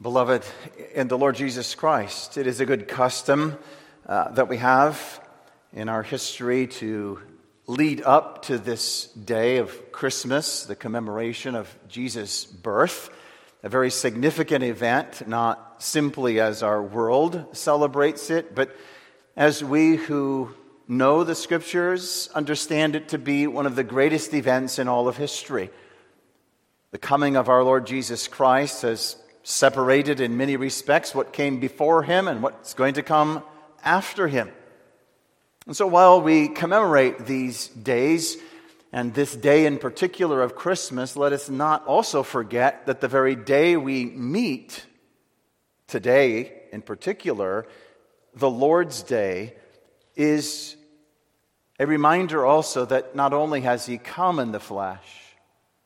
Beloved in the Lord Jesus Christ, it is a good custom uh, that we have in our history to lead up to this day of Christmas, the commemoration of Jesus' birth, a very significant event, not simply as our world celebrates it, but as we who know the scriptures understand it to be one of the greatest events in all of history. The coming of our Lord Jesus Christ has separated in many respects what came before him and what's going to come after him. And so while we commemorate these days, and this day in particular of Christmas, let us not also forget that the very day we meet, today in particular, the Lord's Day, is a reminder also that not only has He come in the flesh,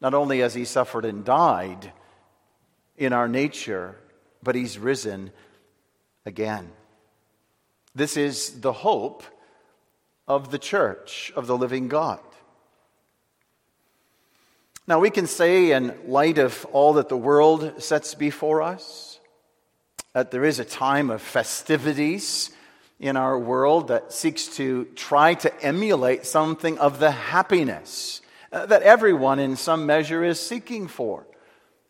not only has He suffered and died, in our nature, but he's risen again. This is the hope of the church of the living God. Now, we can say, in light of all that the world sets before us, that there is a time of festivities in our world that seeks to try to emulate something of the happiness uh, that everyone in some measure is seeking for.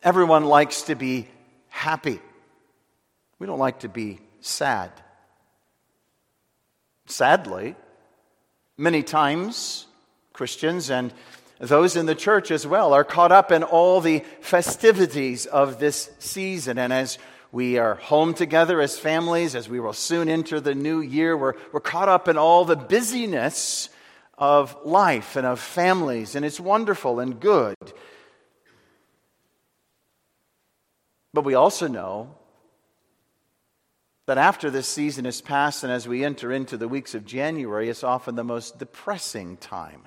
Everyone likes to be happy. We don't like to be sad. Sadly, many times Christians and those in the church as well are caught up in all the festivities of this season. And as we are home together as families, as we will soon enter the new year, we're, we're caught up in all the busyness of life and of families. And it's wonderful and good. But we also know that after this season is past and as we enter into the weeks of January, it's often the most depressing time.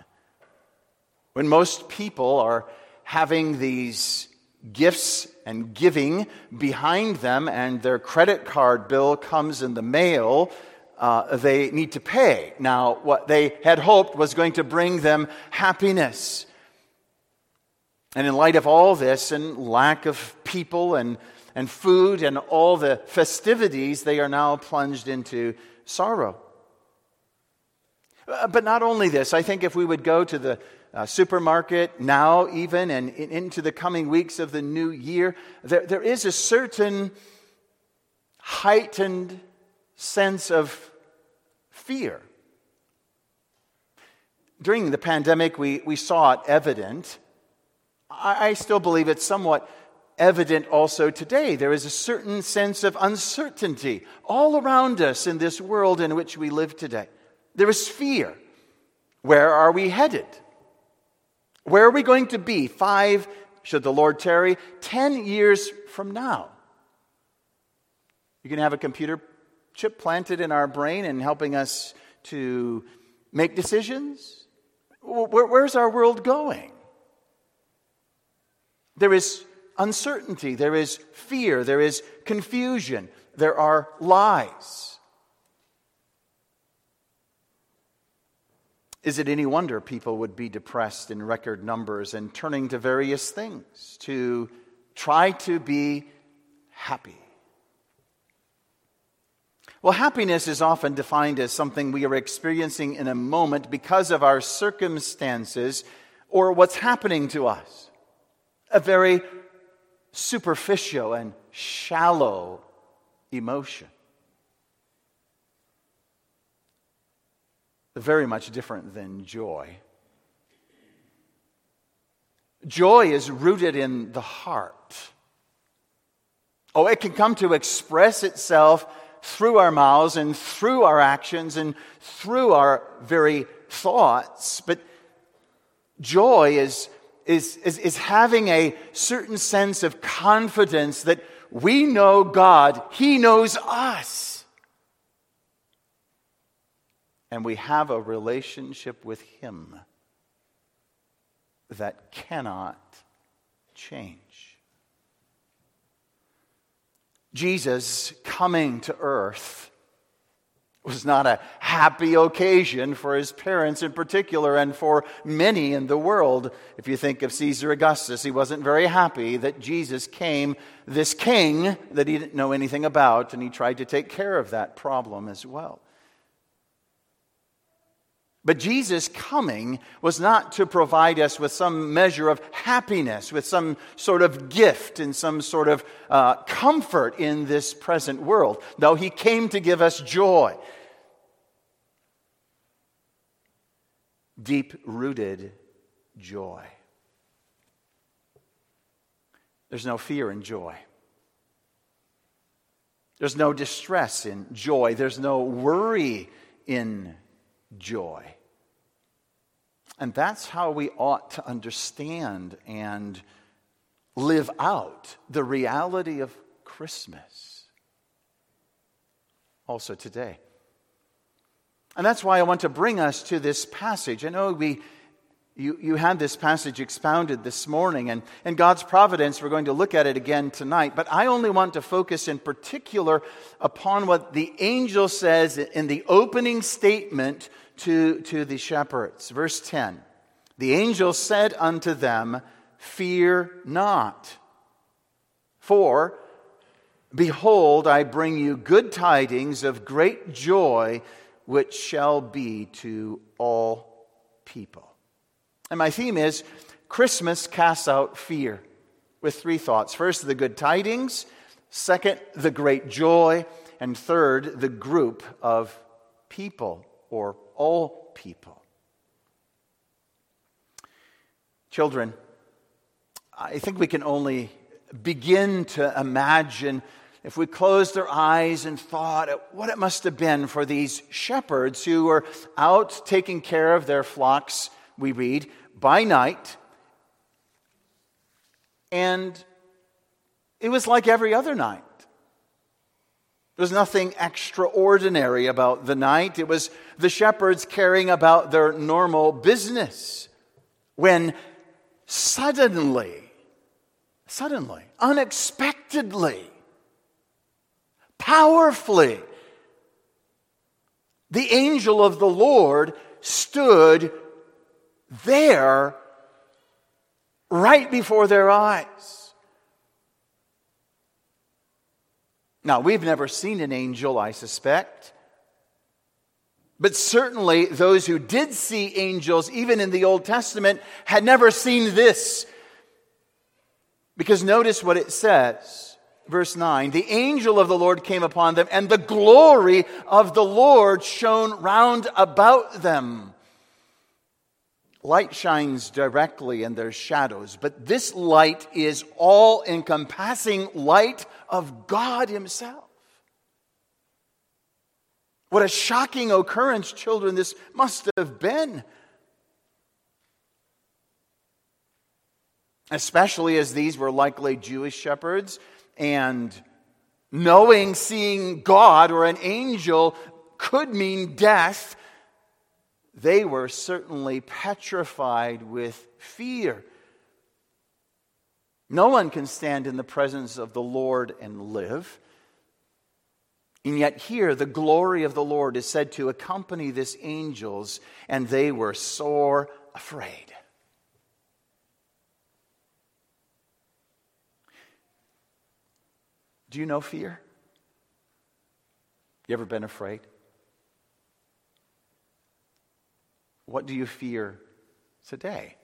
When most people are having these gifts and giving behind them and their credit card bill comes in the mail, uh, they need to pay. Now, what they had hoped was going to bring them happiness. And in light of all this and lack of people and, and food and all the festivities, they are now plunged into sorrow. Uh, but not only this, I think if we would go to the uh, supermarket now, even, and in, into the coming weeks of the new year, there, there is a certain heightened sense of fear. During the pandemic, we, we saw it evident I, still believe it's somewhat evident also today. There is a certain sense of uncertainty all around us in this world in which we live today. There is fear. Where are we headed? Where are we going to be five, should the Lord tarry, ten years from now? You can have a computer chip planted in our brain and helping us to make decisions. Where's our world going? There is uncertainty, there is fear, there is confusion, there are lies. Is it any wonder people would be depressed in record numbers and turning to various things to try to be happy? Well, happiness is often defined as something we are experiencing in a moment because of our circumstances or what's happening to us a very superficial and shallow emotion. Very much different than joy. Joy is rooted in the heart. Oh, it can come to express itself through our mouths and through our actions and through our very thoughts. But joy is is, is, is having a certain sense of confidence that we know God, He knows us. And we have a relationship with Him that cannot change. Jesus coming to earth was not a happy occasion for his parents in particular and for many in the world. If you think of Caesar Augustus, he wasn't very happy that Jesus came, this king that he didn't know anything about, and he tried to take care of that problem as well. But Jesus' coming was not to provide us with some measure of happiness, with some sort of gift and some sort of uh, comfort in this present world. No, he came to give us joy. Deep rooted joy. There's no fear in joy. There's no distress in joy. There's no worry in joy. And that's how we ought to understand and live out the reality of Christmas. Also today. And that's why I want to bring us to this passage. I know we, you, you had this passage expounded this morning, and in God's providence, we're going to look at it again tonight. But I only want to focus in particular upon what the angel says in the opening statement to, to the shepherds. Verse 10 The angel said unto them, Fear not, for behold, I bring you good tidings of great joy, which shall be to all people. And my theme is Christmas casts out fear with three thoughts. First, the good tidings. Second, the great joy. And third, the group of people or all people. Children, I think we can only begin to imagine if we closed our eyes and thought what it must have been for these shepherds who were out taking care of their flocks, we read, by night. And it was like every other night. There was nothing extraordinary about the night. It was the shepherds caring about their normal business when suddenly, suddenly, unexpectedly, powerfully, the angel of the Lord stood there right before their eyes. Now, we've never seen an angel, I suspect. But certainly, those who did see angels, even in the Old Testament, had never seen this. Because notice what it says. Verse 9 The angel of the Lord came upon them, and the glory of the Lord shone round about them. Light shines directly in their shadows, but this light is all encompassing light of God Himself. What a shocking occurrence, children, this must have been. Especially as these were likely Jewish shepherds, and knowing seeing God or an angel could mean death they were certainly petrified with fear. No one can stand in the presence of the Lord and live. And yet, here, the glory of the Lord is said to accompany this angels, and they were sore afraid. Do you know fear? You ever been afraid? What do you fear today?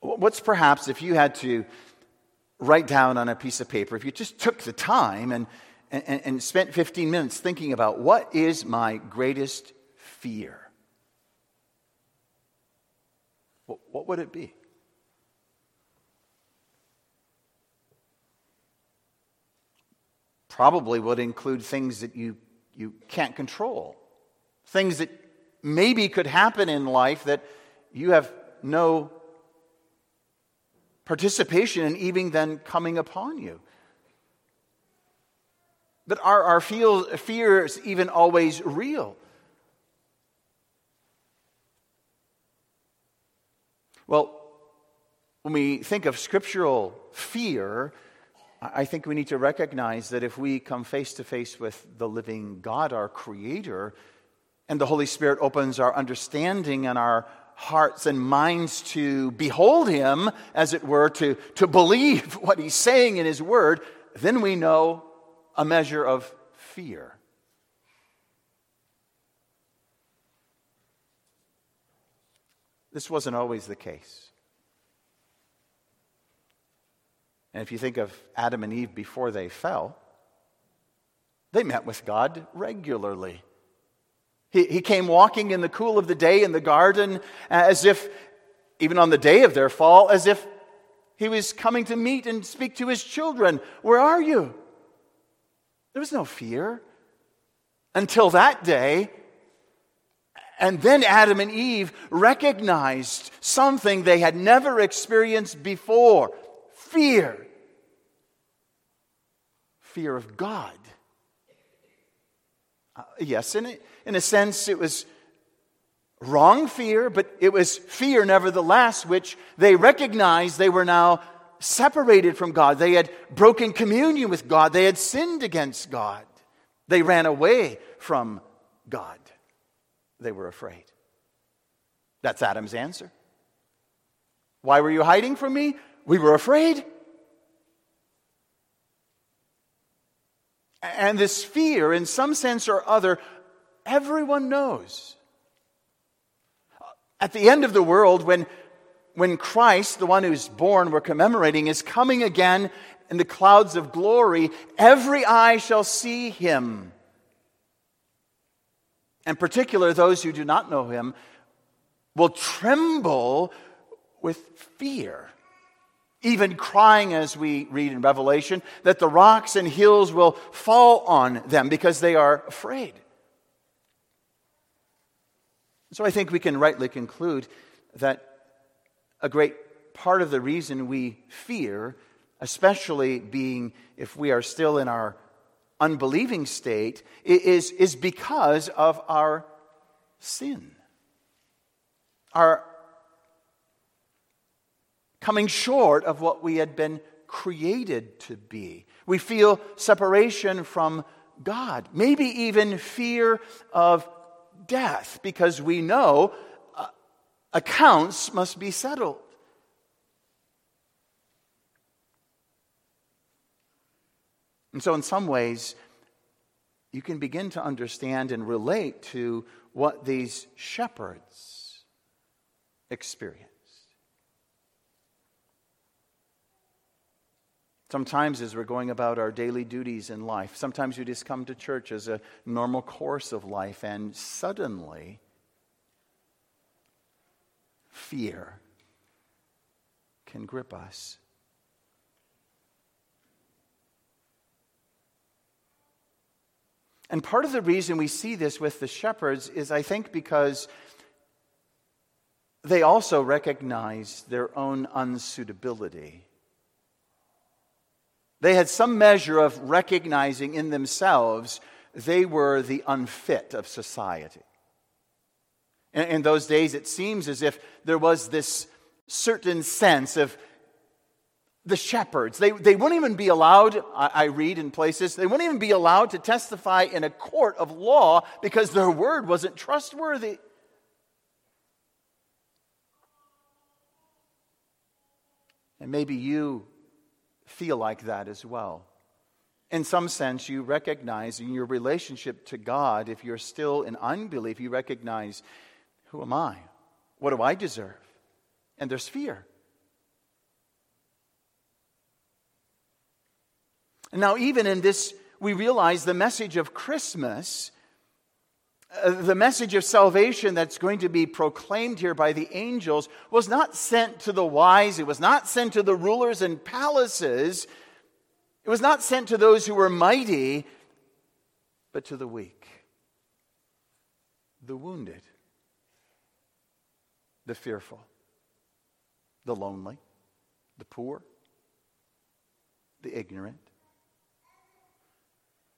What's perhaps, if you had to write down on a piece of paper, if you just took the time and, and, and spent 15 minutes thinking about what is my greatest fear, what would it be? Probably would include things that you, you can't control, things that maybe could happen in life that you have no participation in even then coming upon you. But are our fears even always real? Well, when we think of scriptural fear, I think we need to recognize that if we come face to face with the living God, our Creator, and the Holy Spirit opens our understanding and our hearts and minds to behold Him, as it were, to, to believe what He's saying in His Word, then we know a measure of fear. This wasn't always the case. And if you think of Adam and Eve before they fell, they met with God regularly. He, he came walking in the cool of the day in the garden uh, as if, even on the day of their fall, as if he was coming to meet and speak to his children. Where are you? There was no fear until that day. And then Adam and Eve recognized something they had never experienced before fear. Fear of God. Uh, yes, in in a sense, it was wrong fear, but it was fear nevertheless, which they recognized they were now separated from God. They had broken communion with God. They had sinned against God. They ran away from God. They were afraid. That's Adam's answer. Why were you hiding from me? We were afraid. And this fear, in some sense or other, everyone knows. At the end of the world, when, when Christ, the one who's born, we're commemorating, is coming again in the clouds of glory, every eye shall see him. In particular, those who do not know him will tremble with fear even crying as we read in Revelation that the rocks and hills will fall on them because they are afraid. So I think we can rightly conclude that a great part of the reason we fear, especially being if we are still in our unbelieving state, is, is because of our sin. Our coming short of what we had been created to be. We feel separation from God, maybe even fear of death, because we know uh, accounts must be settled. And so, in some ways, you can begin to understand and relate to what these shepherds experience. Sometimes, as we're going about our daily duties in life, sometimes we just come to church as a normal course of life, and suddenly, fear can grip us. And part of the reason we see this with the shepherds is, I think, because they also recognize their own unsuitability. They had some measure of recognizing in themselves they were the unfit of society. In, in those days, it seems as if there was this certain sense of the shepherds. They, they wouldn't even be allowed, I, I, read in places, they wouldn't even be allowed to testify in a court of law because their word wasn't trustworthy. And maybe you feel like that as well. In some sense, you recognize in your relationship to God, if you're still in unbelief, you recognize who am I? What do I deserve? And there's fear. And now, even in this, we realize the message of Christmas uh, the message of salvation that's going to be proclaimed here by the angels was not sent to the wise, it was not sent to the rulers and palaces, it was not sent to those who were mighty, but to the weak, the wounded, the fearful, the lonely, the poor, the ignorant,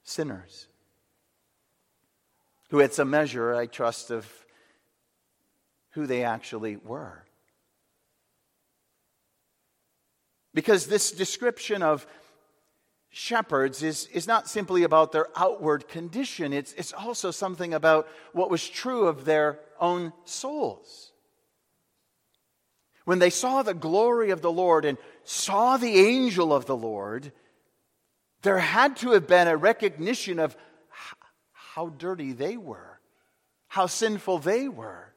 sinners who had some measure, I trust, of who they actually were. Because this description of shepherds is, is not simply about their outward condition, it's, it's also something about what was true of their own souls. When they saw the glory of the Lord and saw the angel of the Lord, there had to have been a recognition of how dirty they were, how sinful they were.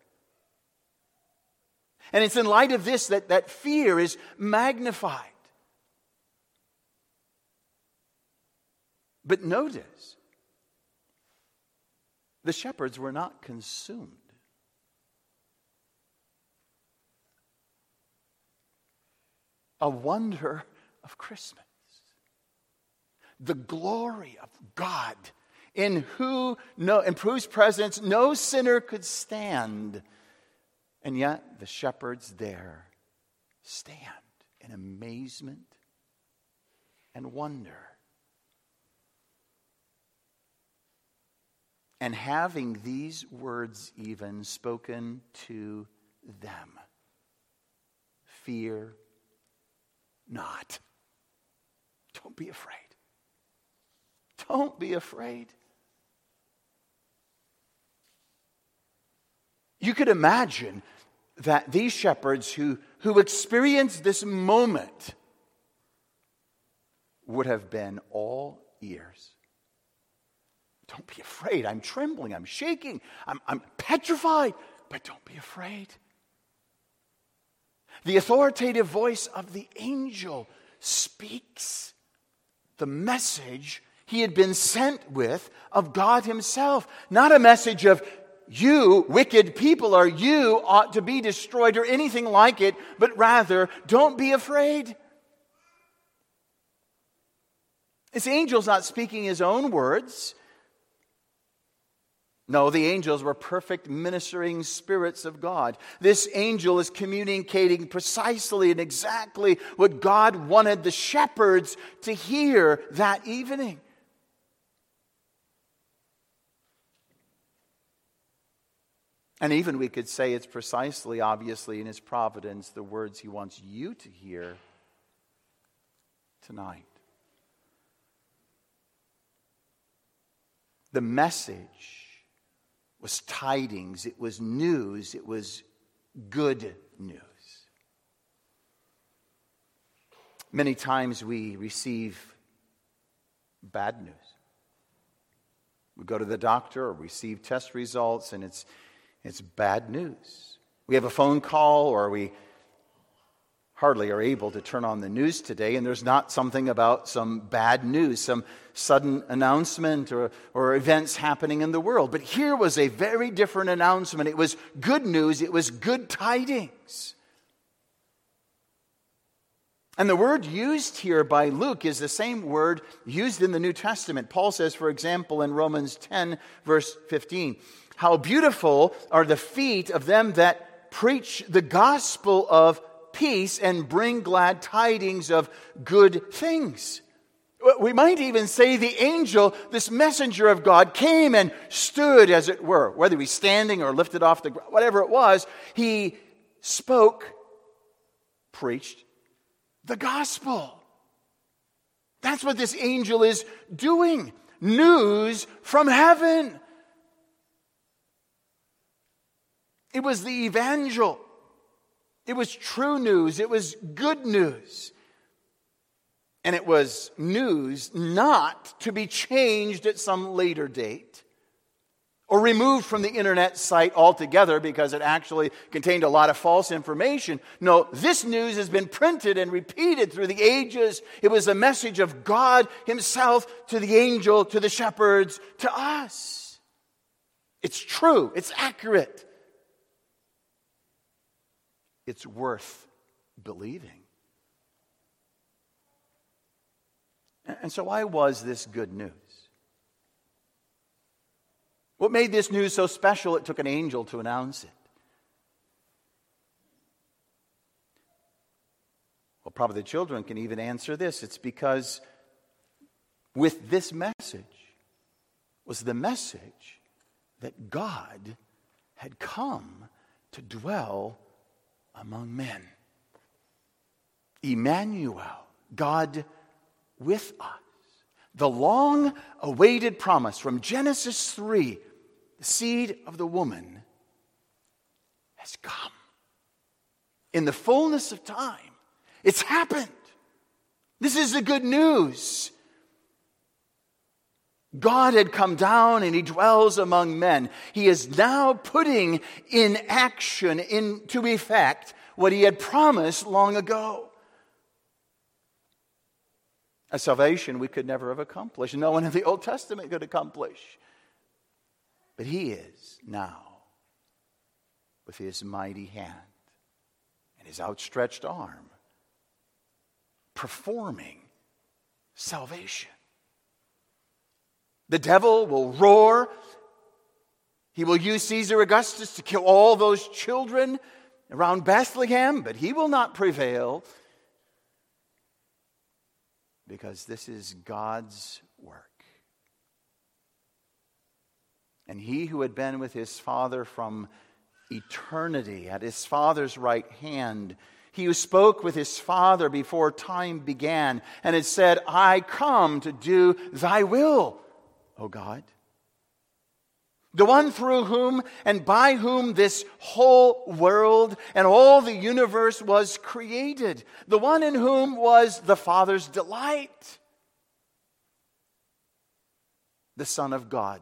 And it's in light of this that, that fear is magnified. But notice, the shepherds were not consumed. A wonder of Christmas. The glory of God in who in whose presence no sinner could stand. And yet the shepherds there stand in amazement and wonder. and having these words even spoken to them Fear not. Don't be afraid. Don't be afraid. You could imagine that these shepherds who, who experienced this moment would have been all ears. Don't be afraid. I'm trembling. I'm shaking. I'm, I'm petrified. But don't be afraid. The authoritative voice of the angel speaks the message he had been sent with of God Himself. Not a message of you, wicked people, or you ought to be destroyed or anything like it, but rather, don't be afraid. This angel's not speaking his own words. No, the angels were perfect ministering spirits of God. This angel is communicating precisely and exactly what God wanted the shepherds to hear that evening. And even we could say it's precisely, obviously, in His providence, the words He wants you to hear tonight. The message was tidings, it was news, it was good news. Many times we receive bad news. We go to the doctor or receive test results and it's, it's bad news. We have a phone call or we hardly are able to turn on the news today, and there's not something about some bad news, some sudden announcement or, or events happening in the world. But here was a very different announcement. It was good news, it was good tidings. And the word used here by Luke is the same word used in the New Testament. Paul says, for example, in Romans 10, verse 15, How beautiful are the feet of them that preach the gospel of peace and bring glad tidings of good things. We might even say the angel, this messenger of God, came and stood, as it were, whether he's standing or lifted off the ground, whatever it was, he spoke, preached the gospel. That's what this angel is doing. News from heaven. It was the evangel. It was true news, it was good news. And it was news not to be changed at some later date or removed from the internet site altogether because it actually contained a lot of false information. No, this news has been printed and repeated through the ages. It was a message of God Himself to the angel, to the shepherds, to us. It's true, it's accurate it's worth believing. And so, why was this good news? What made this news so special it took an angel to announce it? Well, probably the children can even answer this. It's because with this message was the message that God had come to dwell among men. Emmanuel, God with us. The long awaited promise from Genesis 3 the seed of the woman has come. In the fullness of time, it's happened. This is the good news. God had come down and he dwells among men. He is now putting in action, into effect, what he had promised long ago. A salvation we could never have accomplished. No one in the Old Testament could accomplish. But he is now with his mighty hand and his outstretched arm performing salvation. The devil will roar. He will use Caesar Augustus to kill all those children around Bethlehem, but he will not prevail because this is God's work. And he who had been with his father from eternity at his father's right hand, he who spoke with his father before time began and had said, I come to do thy will, O God. The one through whom and by whom this whole world and all the universe was created. The one in whom was the Father's delight. The Son of God,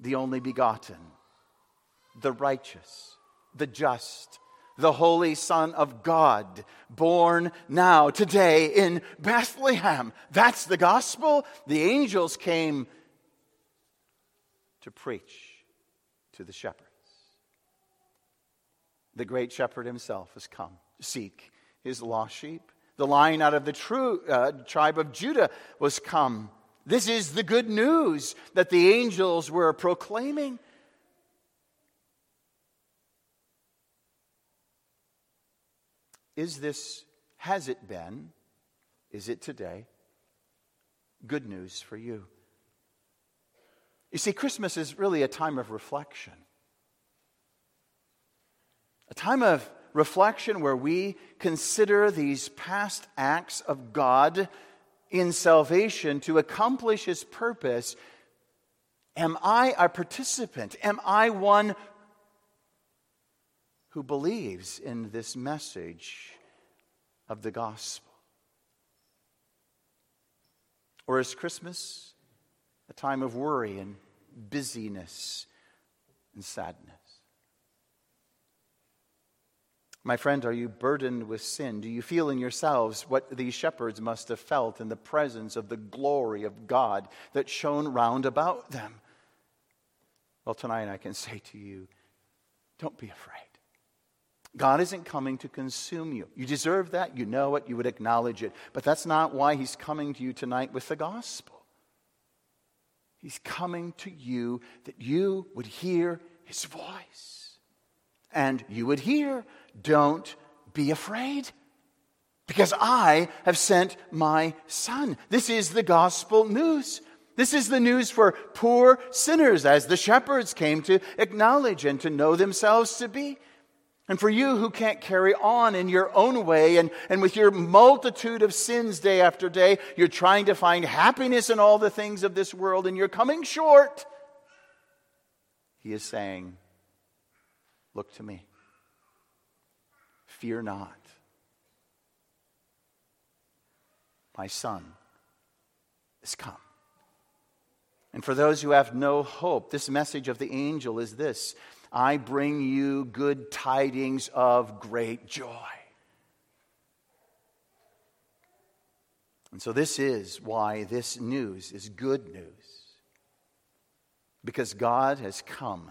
the only begotten, the righteous, the just, the Holy Son of God, born now, today in Bethlehem. That's the gospel. The angels came to preach to the shepherds. The great shepherd himself has come to seek his lost sheep. The lion out of the true uh, tribe of Judah was come. This is the good news that the angels were proclaiming. Is this, has it been, is it today, good news for you? You see, Christmas is really a time of reflection. A time of reflection where we consider these past acts of God in salvation to accomplish His purpose. Am I a participant? Am I one who believes in this message of the gospel? Or is Christmas time of worry and busyness and sadness. My friend, are you burdened with sin? Do you feel in yourselves what these shepherds must have felt in the presence of the glory of God that shone round about them? Well, tonight I can say to you, don't be afraid. God isn't coming to consume you. You deserve that. You know it. You would acknowledge it. But that's not why He's coming to you tonight with the gospel. He's coming to you that you would hear his voice. And you would hear, Don't be afraid, because I have sent my son. This is the gospel news. This is the news for poor sinners, as the shepherds came to acknowledge and to know themselves to be. And for you who can't carry on in your own way and, and with your multitude of sins day after day, you're trying to find happiness in all the things of this world and you're coming short. He is saying, Look to me. Fear not. My son is come. And for those who have no hope, this message of the angel is this I bring you good tidings of great joy. And so, this is why this news is good news. Because God has come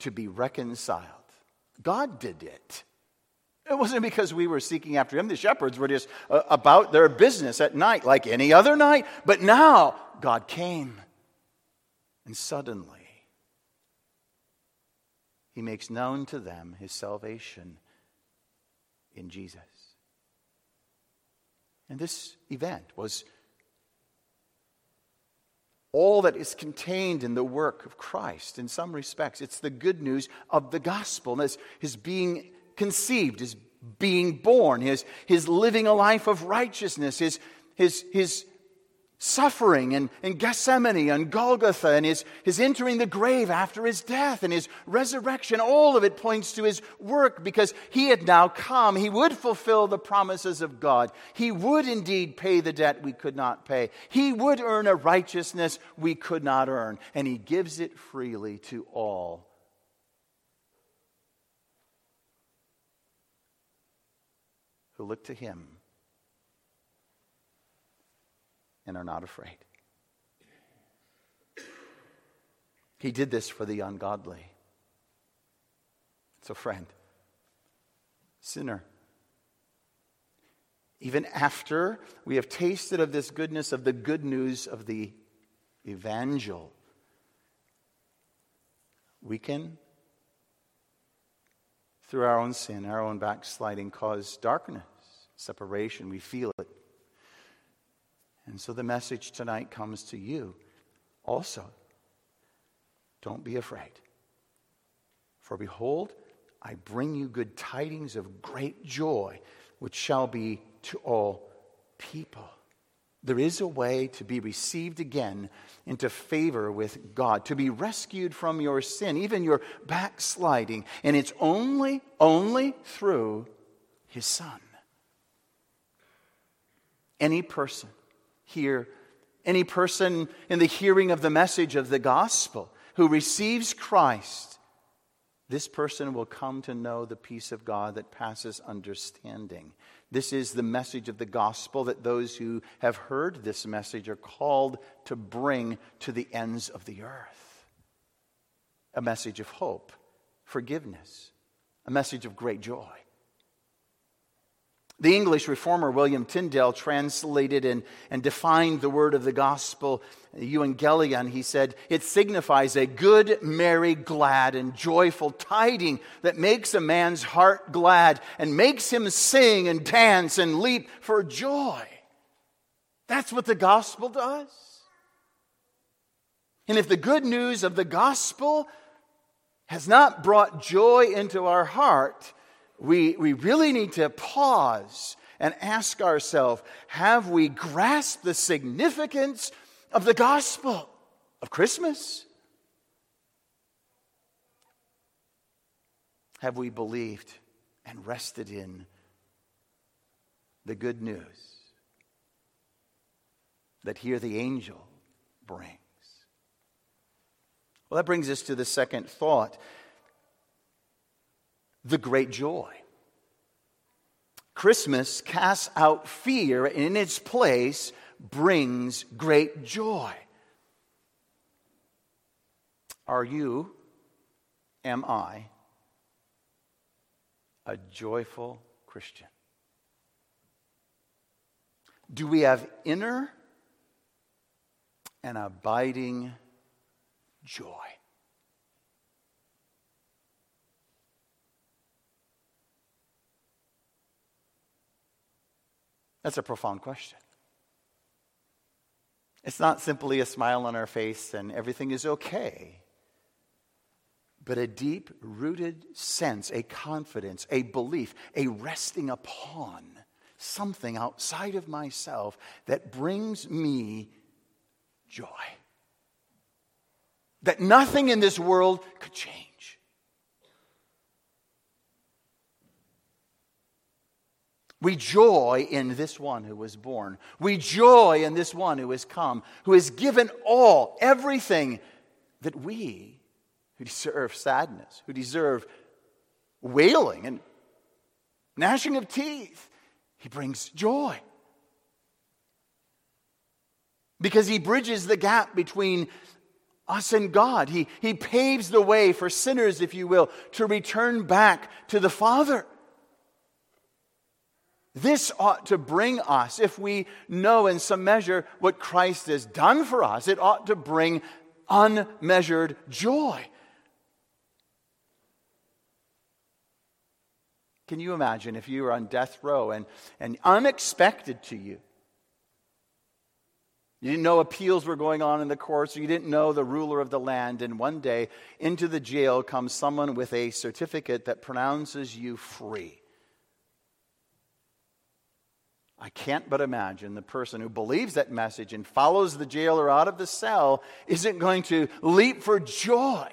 to be reconciled. God did it. It wasn't because we were seeking after Him. The shepherds were just uh, about their business at night, like any other night. But now, God came. And suddenly, he makes known to them his salvation in Jesus. And this event was all that is contained in the work of Christ in some respects. It's the good news of the gospel, his, his being conceived, his being born, his, his living a life of righteousness, his, his, his suffering and, and Gethsemane and Golgotha and his, his entering the grave after his death and his resurrection, all of it points to his work because he had now come. He would fulfill the promises of God. He would indeed pay the debt we could not pay. He would earn a righteousness we could not earn. And he gives it freely to all. Who look to him and are not afraid. He did this for the ungodly. So, friend, sinner, even after we have tasted of this goodness, of the good news of the evangel, we can, through our own sin, our own backsliding, cause darkness, separation. We feel it. And so the message tonight comes to you also. Don't be afraid. For behold, I bring you good tidings of great joy, which shall be to all people. There is a way to be received again into favor with God, to be rescued from your sin, even your backsliding. And it's only, only through His Son. Any person here. Any person in the hearing of the message of the gospel who receives Christ, this person will come to know the peace of God that passes understanding. This is the message of the gospel that those who have heard this message are called to bring to the ends of the earth. A message of hope, forgiveness, a message of great joy. The English reformer William Tyndale translated and, and defined the word of the gospel, euangelion. He said, It signifies a good, merry, glad, and joyful tiding that makes a man's heart glad and makes him sing and dance and leap for joy. That's what the gospel does. And if the good news of the gospel has not brought joy into our heart, we, we really need to pause and ask ourselves have we grasped the significance of the gospel of Christmas? Have we believed and rested in the good news that here the angel brings? Well, that brings us to the second thought the great joy. Christmas casts out fear and in its place brings great joy. Are you, am I, a joyful Christian? Do we have inner and abiding joy? That's a profound question. It's not simply a smile on our face and everything is okay, but a deep rooted sense, a confidence, a belief, a resting upon something outside of myself that brings me joy. That nothing in this world could change. We joy in this one who was born. We joy in this one who has come, who has given all, everything that we, who deserve sadness, who deserve wailing and gnashing of teeth, he brings joy. Because he bridges the gap between us and God. He, he paves the way for sinners, if you will, to return back to the Father. This ought to bring us, if we know in some measure what Christ has done for us, it ought to bring unmeasured joy. Can you imagine if you were on death row and, and unexpected to you, you didn't know appeals were going on in the courts, or you didn't know the ruler of the land, and one day into the jail comes someone with a certificate that pronounces you free. I can't but imagine the person who believes that message and follows the jailer out of the cell isn't going to leap for joy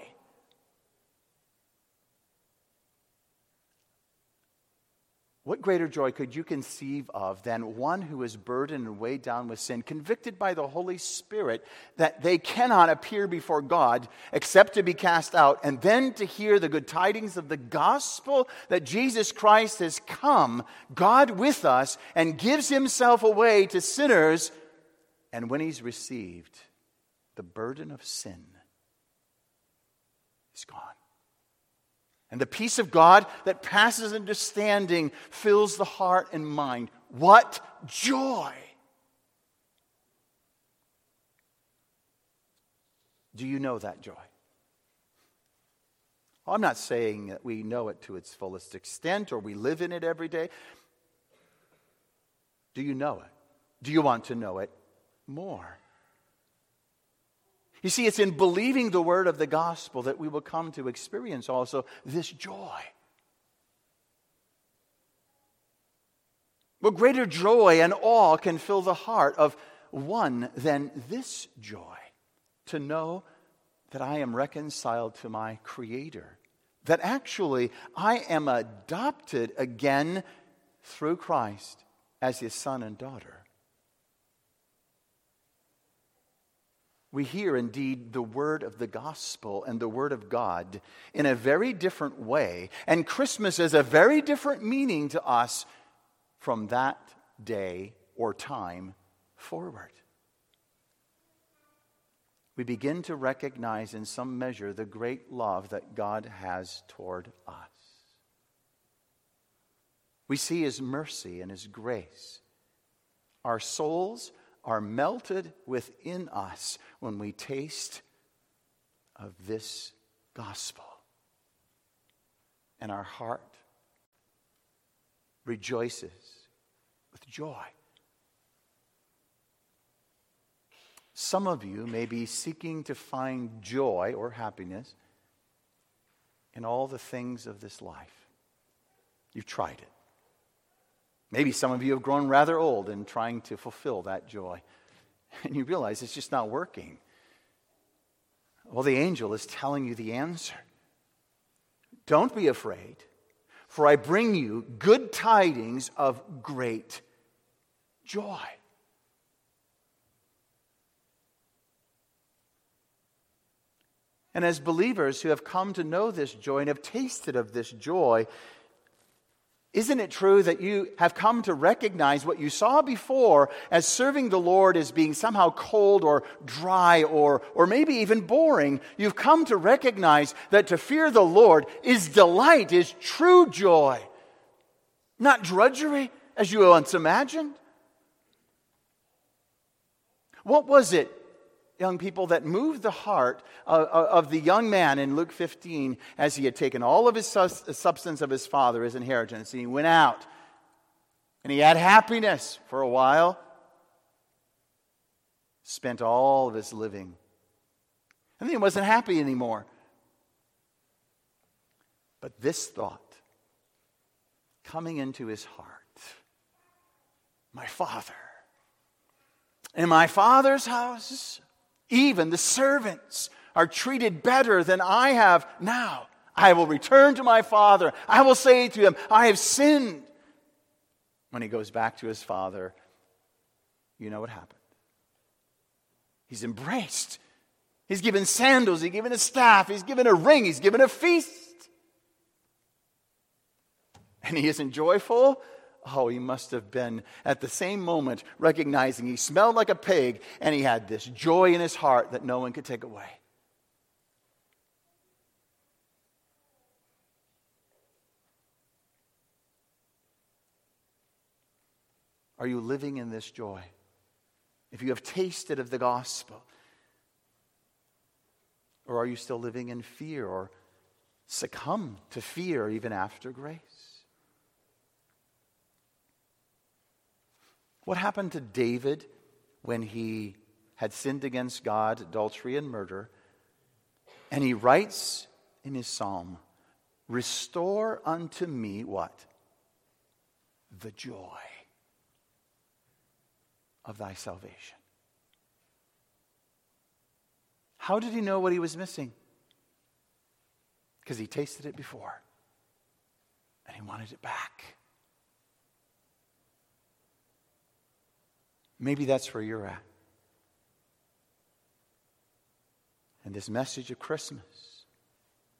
What greater joy could you conceive of than one who is burdened and weighed down with sin, convicted by the Holy Spirit that they cannot appear before God except to be cast out, and then to hear the good tidings of the gospel that Jesus Christ has come, God with us, and gives himself away to sinners, and when he's received, the burden of sin is gone. And the peace of God that passes understanding fills the heart and mind. What joy! Do you know that joy? I'm not saying that we know it to its fullest extent or we live in it every day. Do you know it? Do you want to know it more? You see, it's in believing the word of the gospel that we will come to experience also this joy. What greater joy and awe can fill the heart of one than this joy to know that I am reconciled to my Creator, that actually I am adopted again through Christ as His son and daughter. We hear indeed the word of the gospel and the word of God in a very different way. And Christmas has a very different meaning to us from that day or time forward. We begin to recognize in some measure the great love that God has toward us. We see his mercy and his grace. Our souls are melted within us when we taste of this gospel. And our heart rejoices with joy. Some of you may be seeking to find joy or happiness in all the things of this life. You've tried it. Maybe some of you have grown rather old in trying to fulfill that joy, and you realize it's just not working. Well, the angel is telling you the answer. Don't be afraid, for I bring you good tidings of great joy. And as believers who have come to know this joy and have tasted of this joy, isn't it true that you have come to recognize what you saw before as serving the Lord as being somehow cold or dry or, or maybe even boring? You've come to recognize that to fear the Lord is delight, is true joy, not drudgery as you once imagined. What was it young people, that moved the heart of, the young man in Luke 15 as he had taken all of his uh, substance of his father, his inheritance, and he went out and he had happiness for a while, spent all of his living. And then he wasn't happy anymore. But this thought coming into his heart my father. In my father's house even the servants are treated better than I have now. I will return to my father. I will say to him, I have sinned. When he goes back to his father, you know what happened. He's embraced. He's given sandals, he's given a staff, he's given a ring, he's given a feast. And he isn't joyful Oh, he must have been at the same moment recognizing he smelled like a pig and he had this joy in his heart that no one could take away. Are you living in this joy? If you have tasted of the gospel, or are you still living in fear or succumb to fear even after grace? What happened to David when he had sinned against God, adultery and murder? And he writes in his psalm, Restore unto me what? The joy of thy salvation. How did he know what he was missing? Because he tasted it before and he wanted it back. Maybe that's where you're at. And this message of Christmas,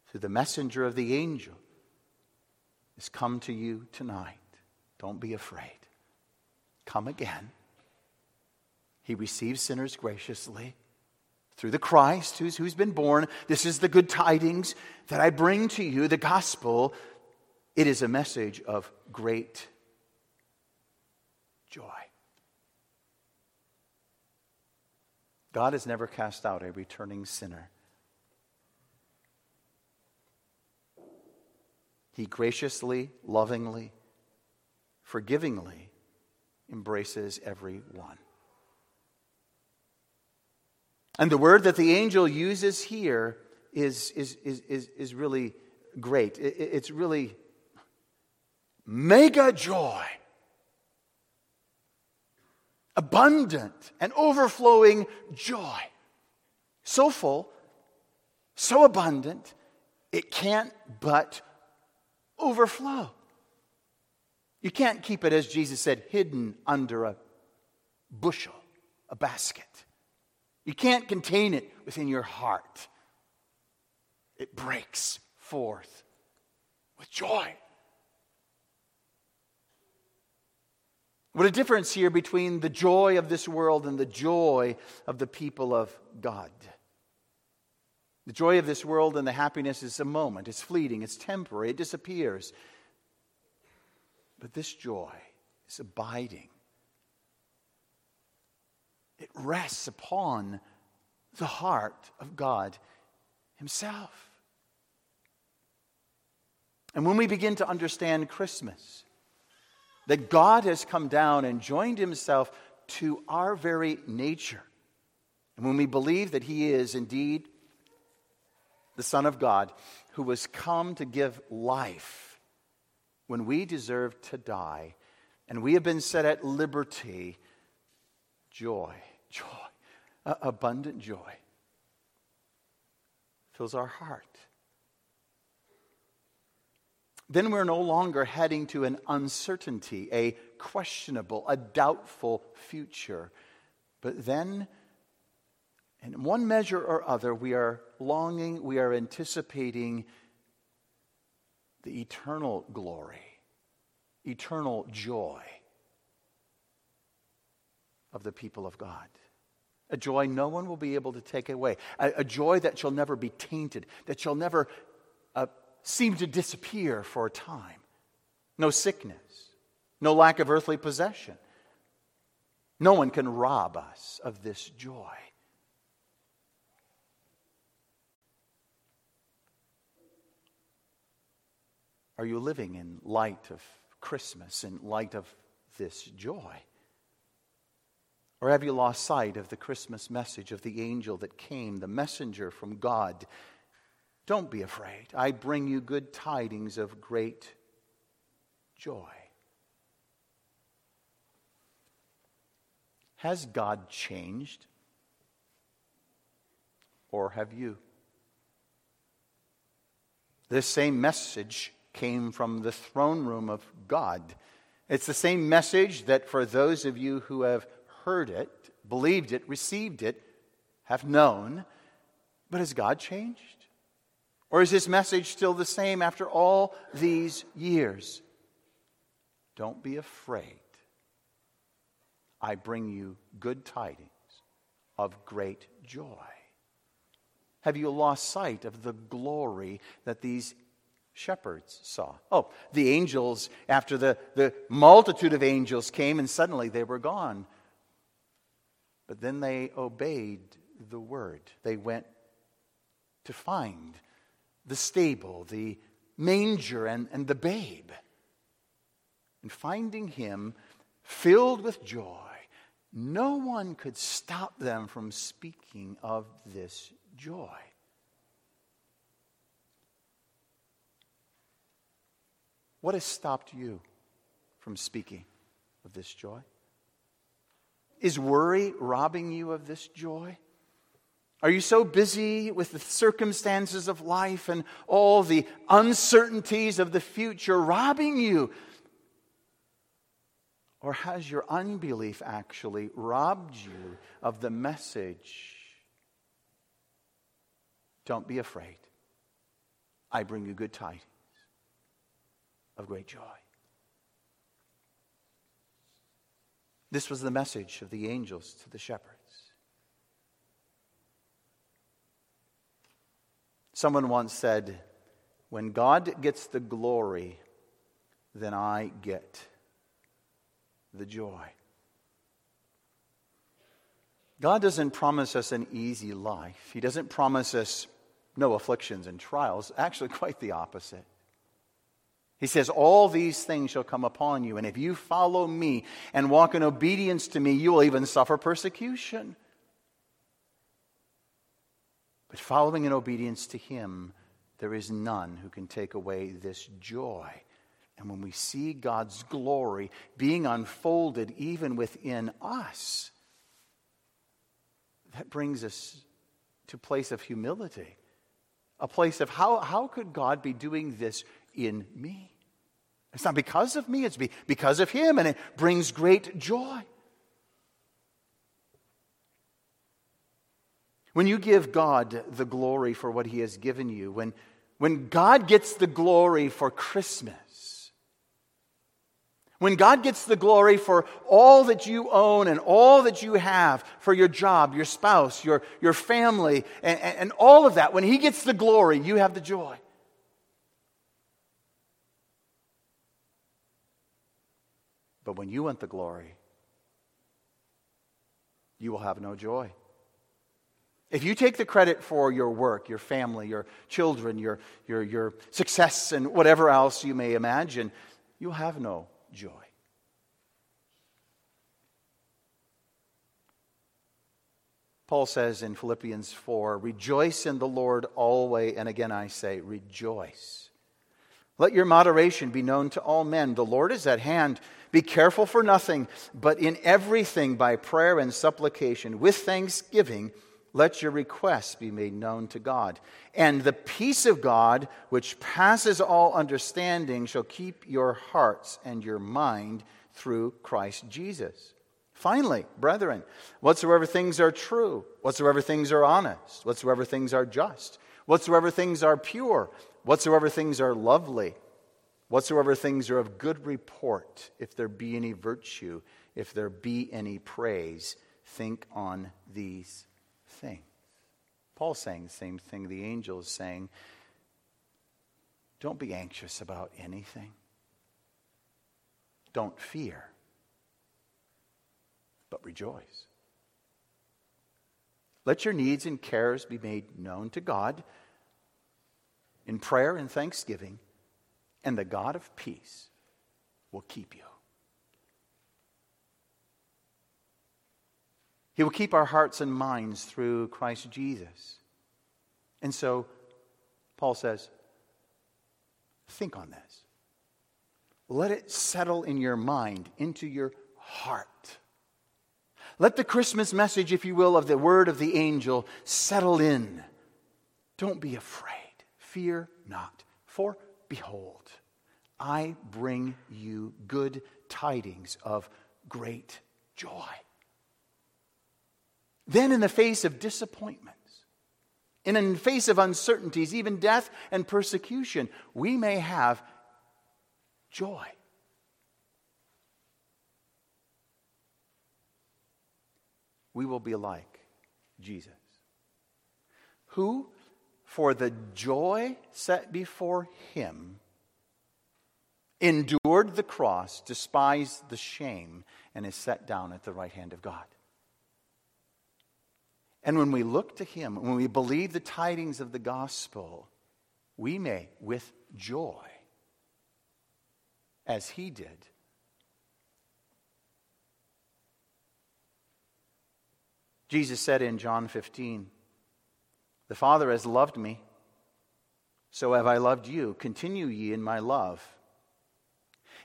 through the messenger of the angel, has come to you tonight. Don't be afraid. Come again. He receives sinners graciously through the Christ who's, who's been born. This is the good tidings that I bring to you, the gospel. It is a message of great joy. God has never cast out a returning sinner. He graciously, lovingly, forgivingly embraces every one. And the word that the angel uses here is, is, is, is, is really great. It, it's really mega joy abundant and overflowing joy. So full, so abundant, it can't but overflow. You can't keep it, as Jesus said, hidden under a bushel, a basket. You can't contain it within your heart. It breaks forth with joy. What a difference here between the joy of this world and the joy of the people of God. The joy of this world and the happiness is a moment, it's fleeting, it's temporary, it disappears. But this joy is abiding, it rests upon the heart of God Himself. And when we begin to understand Christmas, that God has come down and joined himself to our very nature. And when we believe that he is indeed the Son of God who was come to give life when we deserved to die, and we have been set at liberty, joy, joy, abundant joy fills our heart then we're no longer heading to an uncertainty, a questionable, a doubtful future. But then, in one measure or other, we are longing, we are anticipating the eternal glory, eternal joy of the people of God. A joy no one will be able to take away. A, a joy that shall never be tainted, that shall never uh, seem to disappear for a time. No sickness, no lack of earthly possession. No one can rob us of this joy. Are you living in light of Christmas, in light of this joy? Or have you lost sight of the Christmas message of the angel that came, the messenger from God don't be afraid. I bring you good tidings of great joy. Has God changed? Or have you? This same message came from the throne room of God. It's the same message that for those of you who have heard it, believed it, received it, have known. But has God changed? Or is his message still the same after all these years? Don't be afraid. I bring you good tidings of great joy. Have you lost sight of the glory that these shepherds saw? Oh, the angels, after the, the multitude of angels came, and suddenly they were gone. But then they obeyed the word. They went to find the stable, the manger, and, and the babe. And finding him filled with joy, no one could stop them from speaking of this joy. What has stopped you from speaking of this joy? Is worry robbing you of this joy? Are you so busy with the circumstances of life and all the uncertainties of the future robbing you? Or has your unbelief actually robbed you of the message? Don't be afraid. I bring you good tidings of great joy. This was the message of the angels to the shepherds. Someone once said, When God gets the glory, then I get the joy. God doesn't promise us an easy life. He doesn't promise us no afflictions and trials. Actually, quite the opposite. He says, All these things shall come upon you, and if you follow me and walk in obedience to me, you will even suffer persecution. But following in obedience to him, there is none who can take away this joy. And when we see God's glory being unfolded even within us, that brings us to a place of humility, a place of how, how could God be doing this in me? It's not because of me, it's because of Him, and it brings great joy. When you give God the glory for what He has given you, when, when God gets the glory for Christmas, when God gets the glory for all that you own and all that you have, for your job, your spouse, your, your family, and, and, and all of that, when He gets the glory, you have the joy. But when you want the glory, you will have no joy. If you take the credit for your work, your family, your children, your, your, your success, and whatever else you may imagine, you'll have no joy. Paul says in Philippians 4 Rejoice in the Lord always, and again I say, rejoice. Let your moderation be known to all men. The Lord is at hand. Be careful for nothing, but in everything by prayer and supplication, with thanksgiving, let your requests be made known to God. And the peace of God, which passes all understanding, shall keep your hearts and your mind through Christ Jesus. Finally, brethren, whatsoever things are true, whatsoever things are honest, whatsoever things are just, whatsoever things are pure, whatsoever things are lovely, whatsoever things are of good report, if there be any virtue, if there be any praise, think on these things. Paul's saying the same thing the angel is saying. Don't be anxious about anything. Don't fear, but rejoice. Let your needs and cares be made known to God in prayer and thanksgiving, and the God of peace will keep you. He will keep our hearts and minds through Christ Jesus. And so, Paul says, think on this. Let it settle in your mind, into your heart. Let the Christmas message, if you will, of the word of the angel settle in. Don't be afraid. Fear not. For behold, I bring you good tidings of great joy. Then, in the face of disappointments, and in the face of uncertainties, even death and persecution, we may have joy. We will be like Jesus, who, for the joy set before him, endured the cross, despised the shame, and is set down at the right hand of God. And when we look to Him, when we believe the tidings of the gospel, we may, with joy, as He did, Jesus said in John 15, The Father has loved me, so have I loved you. Continue ye in my love.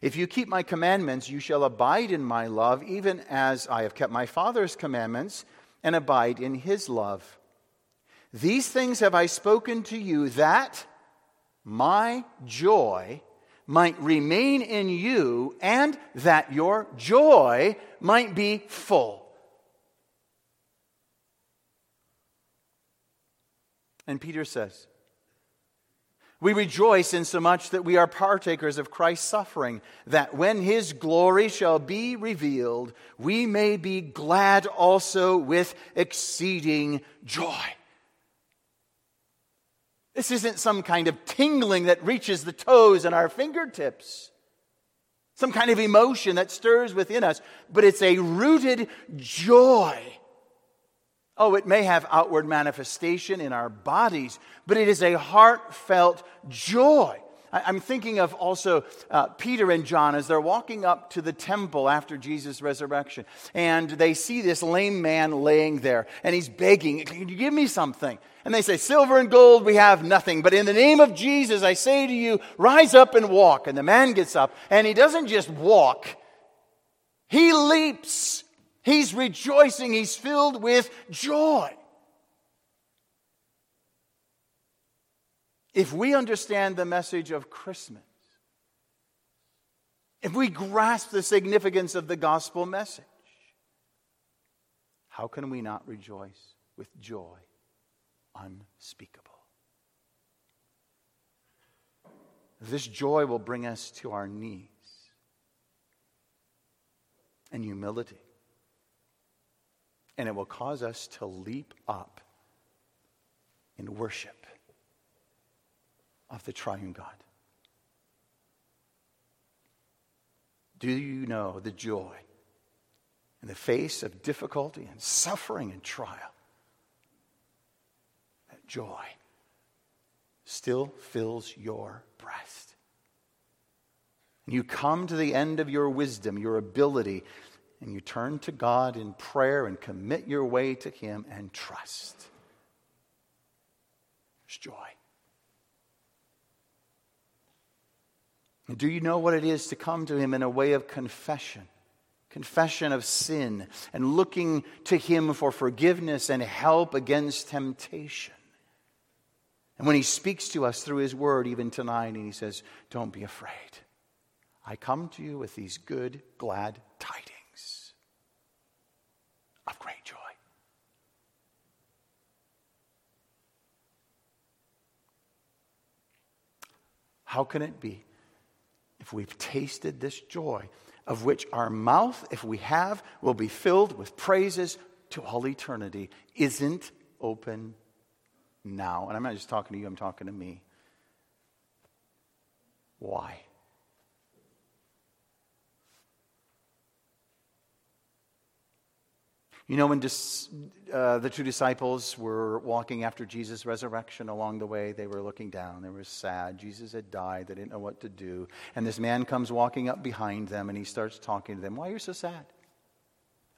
If you keep my commandments, you shall abide in my love, even as I have kept my Father's commandments and abide in his love. These things have I spoken to you that my joy might remain in you and that your joy might be full. And Peter says, we rejoice in so much that we are partakers of Christ's suffering, that when his glory shall be revealed, we may be glad also with exceeding joy. This isn't some kind of tingling that reaches the toes and our fingertips, some kind of emotion that stirs within us, but it's a rooted joy Oh, it may have outward manifestation in our bodies, but it is a heartfelt joy. I'm thinking of also uh, Peter and John as they're walking up to the temple after Jesus' resurrection. And they see this lame man laying there. And he's begging, Can you give me something? And they say, Silver and gold we have nothing. But in the name of Jesus, I say to you, rise up and walk. And the man gets up. And he doesn't just walk, he leaps. He's rejoicing, he's filled with joy. If we understand the message of Christmas, if we grasp the significance of the gospel message, how can we not rejoice with joy unspeakable? This joy will bring us to our knees and humility and it will cause us to leap up in worship of the triune God. Do you know the joy in the face of difficulty and suffering and trial? That joy still fills your breast. And you come to the end of your wisdom, your ability and you turn to God in prayer and commit your way to Him and trust. There's joy. And do you know what it is to come to Him in a way of confession? Confession of sin and looking to Him for forgiveness and help against temptation. And when He speaks to us through His Word, even tonight, and He says, Don't be afraid. I come to you with these good, glad tidings of great joy. How can it be if we've tasted this joy, of which our mouth, if we have, will be filled with praises to all eternity, isn't open now? And I'm not just talking to you, I'm talking to me. Why? You know, when dis, uh, the two disciples were walking after Jesus' resurrection along the way, they were looking down. They were sad. Jesus had died. They didn't know what to do. And this man comes walking up behind them and he starts talking to them. Why are you so sad?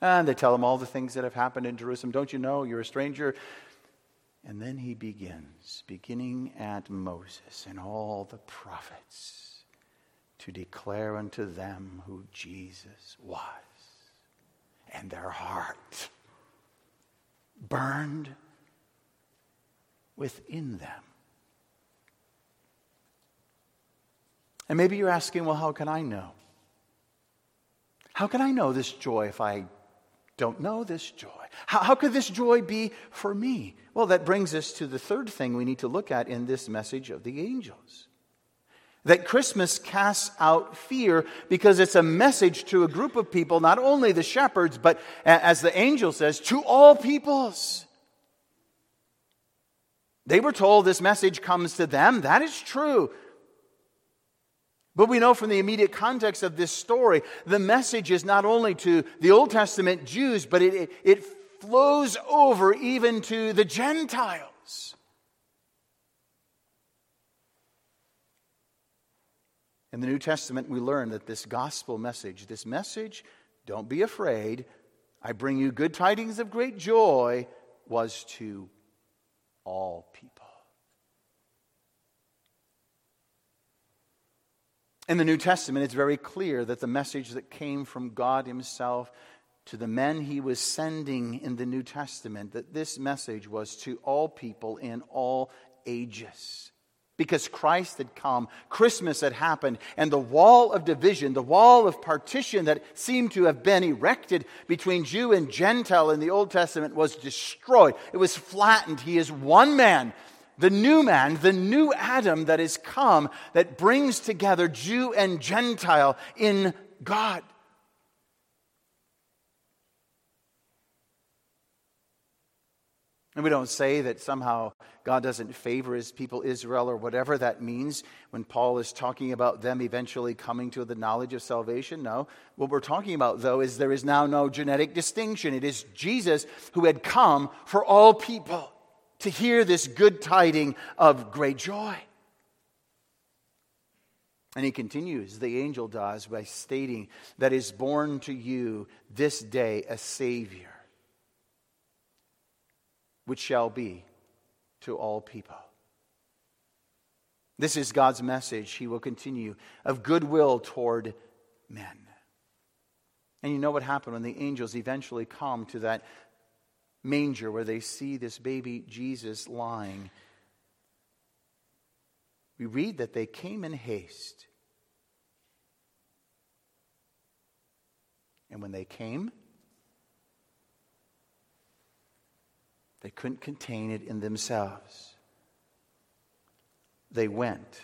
And they tell him all the things that have happened in Jerusalem. Don't you know you're a stranger? And then he begins, beginning at Moses and all the prophets, to declare unto them who Jesus was and their heart burned within them. And maybe you're asking, well, how can I know? How can I know this joy if I don't know this joy? How, how could this joy be for me? Well, that brings us to the third thing we need to look at in this message of the angels. That Christmas casts out fear because it's a message to a group of people, not only the shepherds, but as the angel says, to all peoples. They were told this message comes to them. That is true. But we know from the immediate context of this story, the message is not only to the Old Testament Jews, but it, it, it flows over even to the Gentiles. In the New Testament, we learn that this gospel message, this message, don't be afraid, I bring you good tidings of great joy, was to all people. In the New Testament, it's very clear that the message that came from God Himself to the men He was sending in the New Testament, that this message was to all people in all ages. Because Christ had come, Christmas had happened, and the wall of division, the wall of partition that seemed to have been erected between Jew and Gentile in the Old Testament was destroyed. It was flattened. He is one man the new man, the new Adam that is come, that brings together Jew and Gentile in God. And we don't say that somehow God doesn't favor his people Israel or whatever that means when Paul is talking about them eventually coming to the knowledge of salvation. No. What we're talking about, though, is there is now no genetic distinction. It is Jesus who had come for all people to hear this good tiding of great joy. And he continues, the angel does, by stating that is born to you this day a Savior, which shall be to all people. This is God's message, he will continue, of goodwill toward men. And you know what happened when the angels eventually come to that manger where they see this baby Jesus lying. We read that they came in haste. And when they came, couldn't contain it in themselves. They went.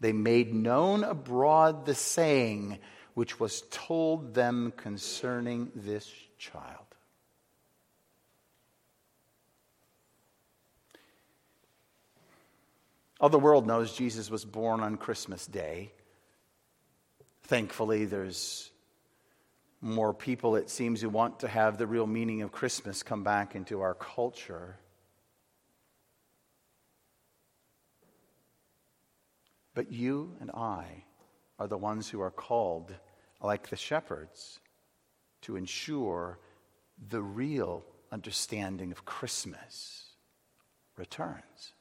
They made known abroad the saying which was told them concerning this child. All the world knows Jesus was born on Christmas Day. Thankfully, there's more people, it seems, who want to have the real meaning of Christmas come back into our culture. But you and I are the ones who are called, like the shepherds, to ensure the real understanding of Christmas returns.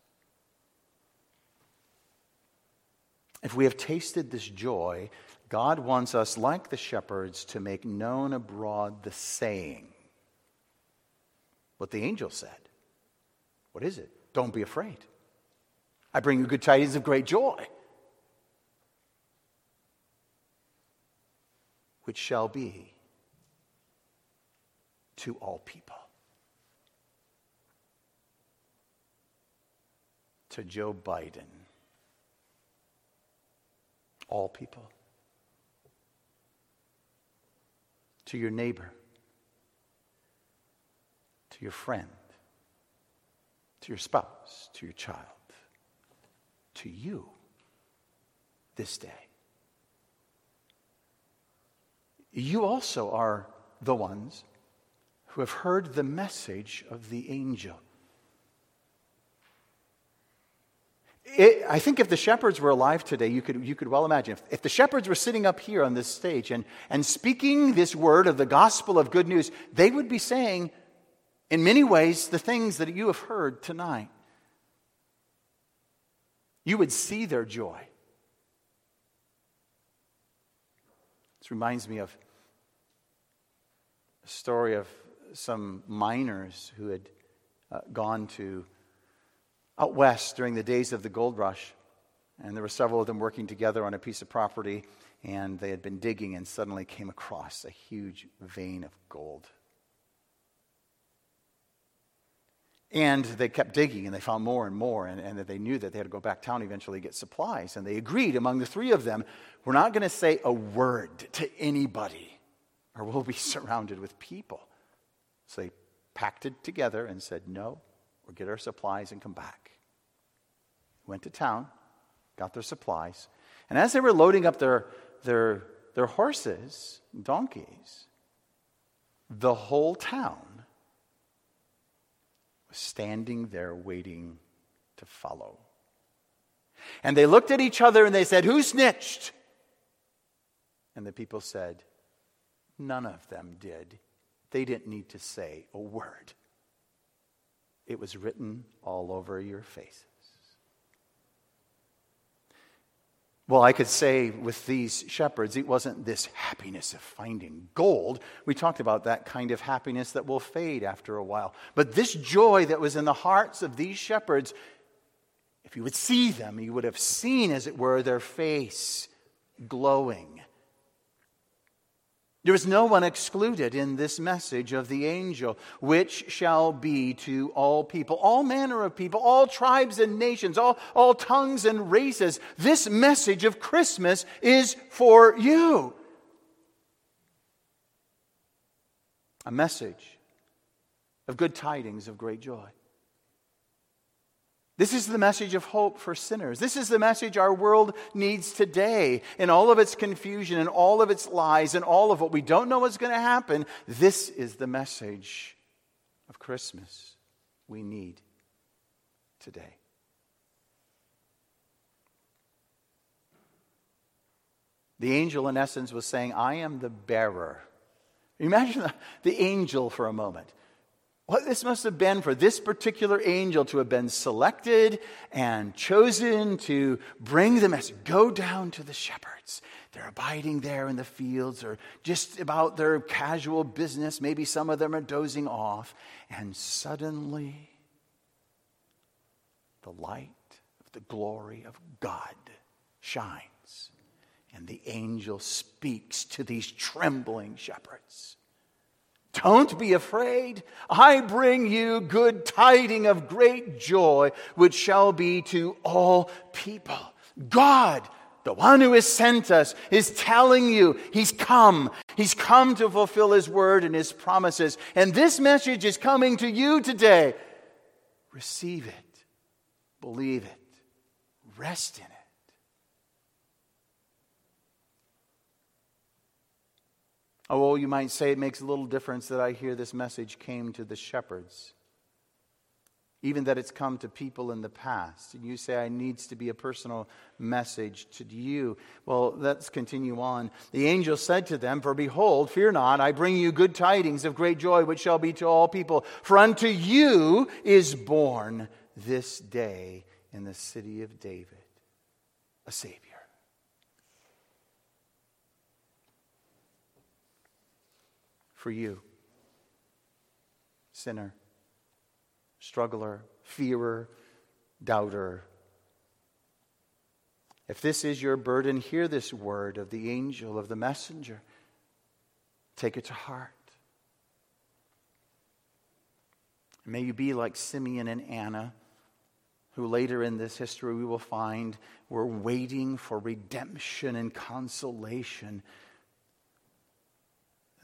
If we have tasted this joy, God wants us, like the shepherds, to make known abroad the saying. What the angel said. What is it? Don't be afraid. I bring you good tidings of great joy, which shall be to all people. To Joe Biden all people. To your neighbor, to your friend, to your spouse, to your child, to you this day. You also are the ones who have heard the message of the angel. It, I think if the shepherds were alive today, you could, you could well imagine. If, if the shepherds were sitting up here on this stage and, and speaking this word of the gospel of good news, they would be saying, in many ways, the things that you have heard tonight. You would see their joy. This reminds me of a story of some miners who had uh, gone to out west during the days of the gold rush. And there were several of them working together on a piece of property, and they had been digging and suddenly came across a huge vein of gold. And they kept digging and they found more and more, and, and they knew that they had to go back town eventually get supplies. And they agreed among the three of them we're not going to say a word to anybody, or we'll be surrounded with people. So they packed it together and said, No, or get our supplies and come back. Went to town, got their supplies, and as they were loading up their, their, their horses, donkeys, the whole town was standing there waiting to follow. And they looked at each other and they said, Who snitched? And the people said, None of them did. They didn't need to say a word. It was written all over your faces. Well, I could say with these shepherds, it wasn't this happiness of finding gold. We talked about that kind of happiness that will fade after a while. But this joy that was in the hearts of these shepherds, if you would see them, you would have seen, as it were, their face glowing there is no one excluded in this message of the angel, which shall be to all people, all manner of people, all tribes and nations, all, all tongues and races. This message of Christmas is for you. A message of good tidings of great joy. This is the message of hope for sinners. This is the message our world needs today. In all of its confusion and all of its lies and all of what we don't know what's going to happen, this is the message of Christmas we need today. The angel, in essence, was saying, I am the bearer. Imagine the, the angel for a moment what this must have been for this particular angel to have been selected and chosen to bring the message. Go down to the shepherds. They're abiding there in the fields or just about their casual business. Maybe some of them are dozing off. And suddenly, the light of the glory of God shines. And the angel speaks to these trembling shepherds. Don't be afraid. I bring you good tiding of great joy, which shall be to all people. God, the one who has sent us, is telling you He's come. He's come to fulfill His word and His promises. And this message is coming to you today. Receive it, believe it, rest in it. Oh, well, you might say it makes a little difference that I hear this message came to the shepherds. Even that it's come to people in the past. And you say, I needs to be a personal message to you. Well, let's continue on. The angel said to them, For behold, fear not, I bring you good tidings of great joy, which shall be to all people. For unto you is born this day in the city of David a Savior for you. Sinner, struggler, fearer, doubter. If this is your burden, hear this word of the angel, of the messenger. Take it to heart. May you be like Simeon and Anna, who later in this history we will find were waiting for redemption and consolation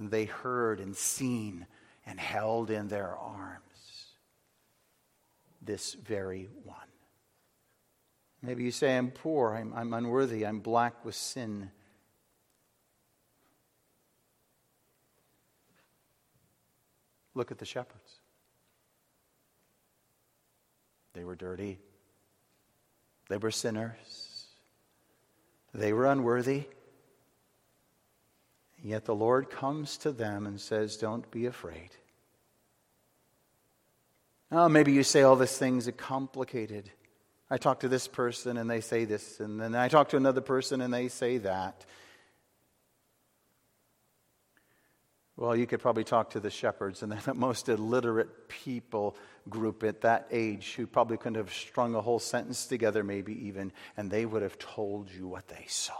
they heard and seen and held in their arms this very one. Maybe you say, I'm poor, I'm, I'm unworthy, I'm black with sin. Look at the shepherds. They were dirty. They were sinners. They were unworthy. Yet the Lord comes to them and says, Don't be afraid. Oh, maybe you say all these things are complicated. I talk to this person and they say this, and then I talk to another person and they say that. Well, you could probably talk to the shepherds and the most illiterate people group at that age who probably couldn't have strung a whole sentence together, maybe even, and they would have told you what they saw.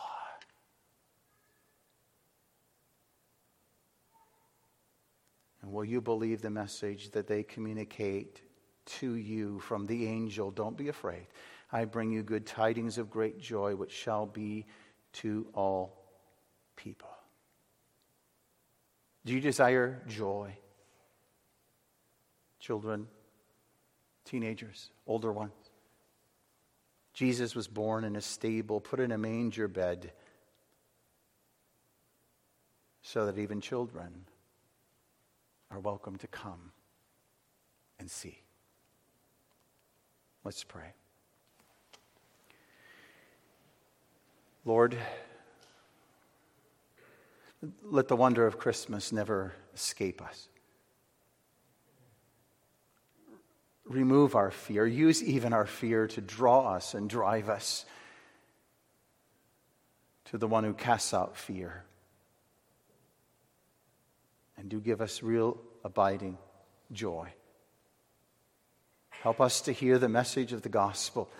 And will you believe the message that they communicate to you from the angel? Don't be afraid. I bring you good tidings of great joy, which shall be to all people. Do you desire joy? Children, teenagers, older ones. Jesus was born in a stable, put in a manger bed, so that even children are welcome to come and see. Let's pray. Lord, let the wonder of Christmas never escape us. Remove our fear. Use even our fear to draw us and drive us to the one who casts out fear. And do give us real abiding joy. Help us to hear the message of the gospel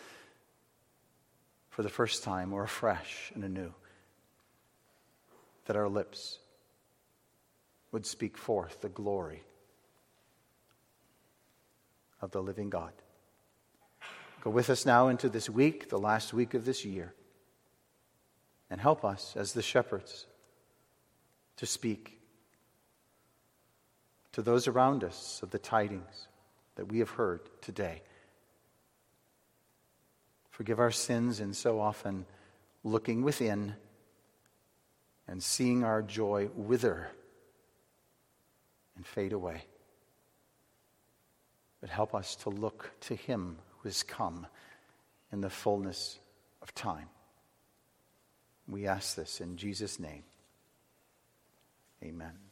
for the first time or afresh and anew. That our lips would speak forth the glory of the living God. Go with us now into this week, the last week of this year, and help us as the shepherds to speak to those around us of the tidings that we have heard today. Forgive our sins in so often looking within and seeing our joy wither and fade away. But help us to look to Him who has come in the fullness of time. We ask this in Jesus' name. Amen.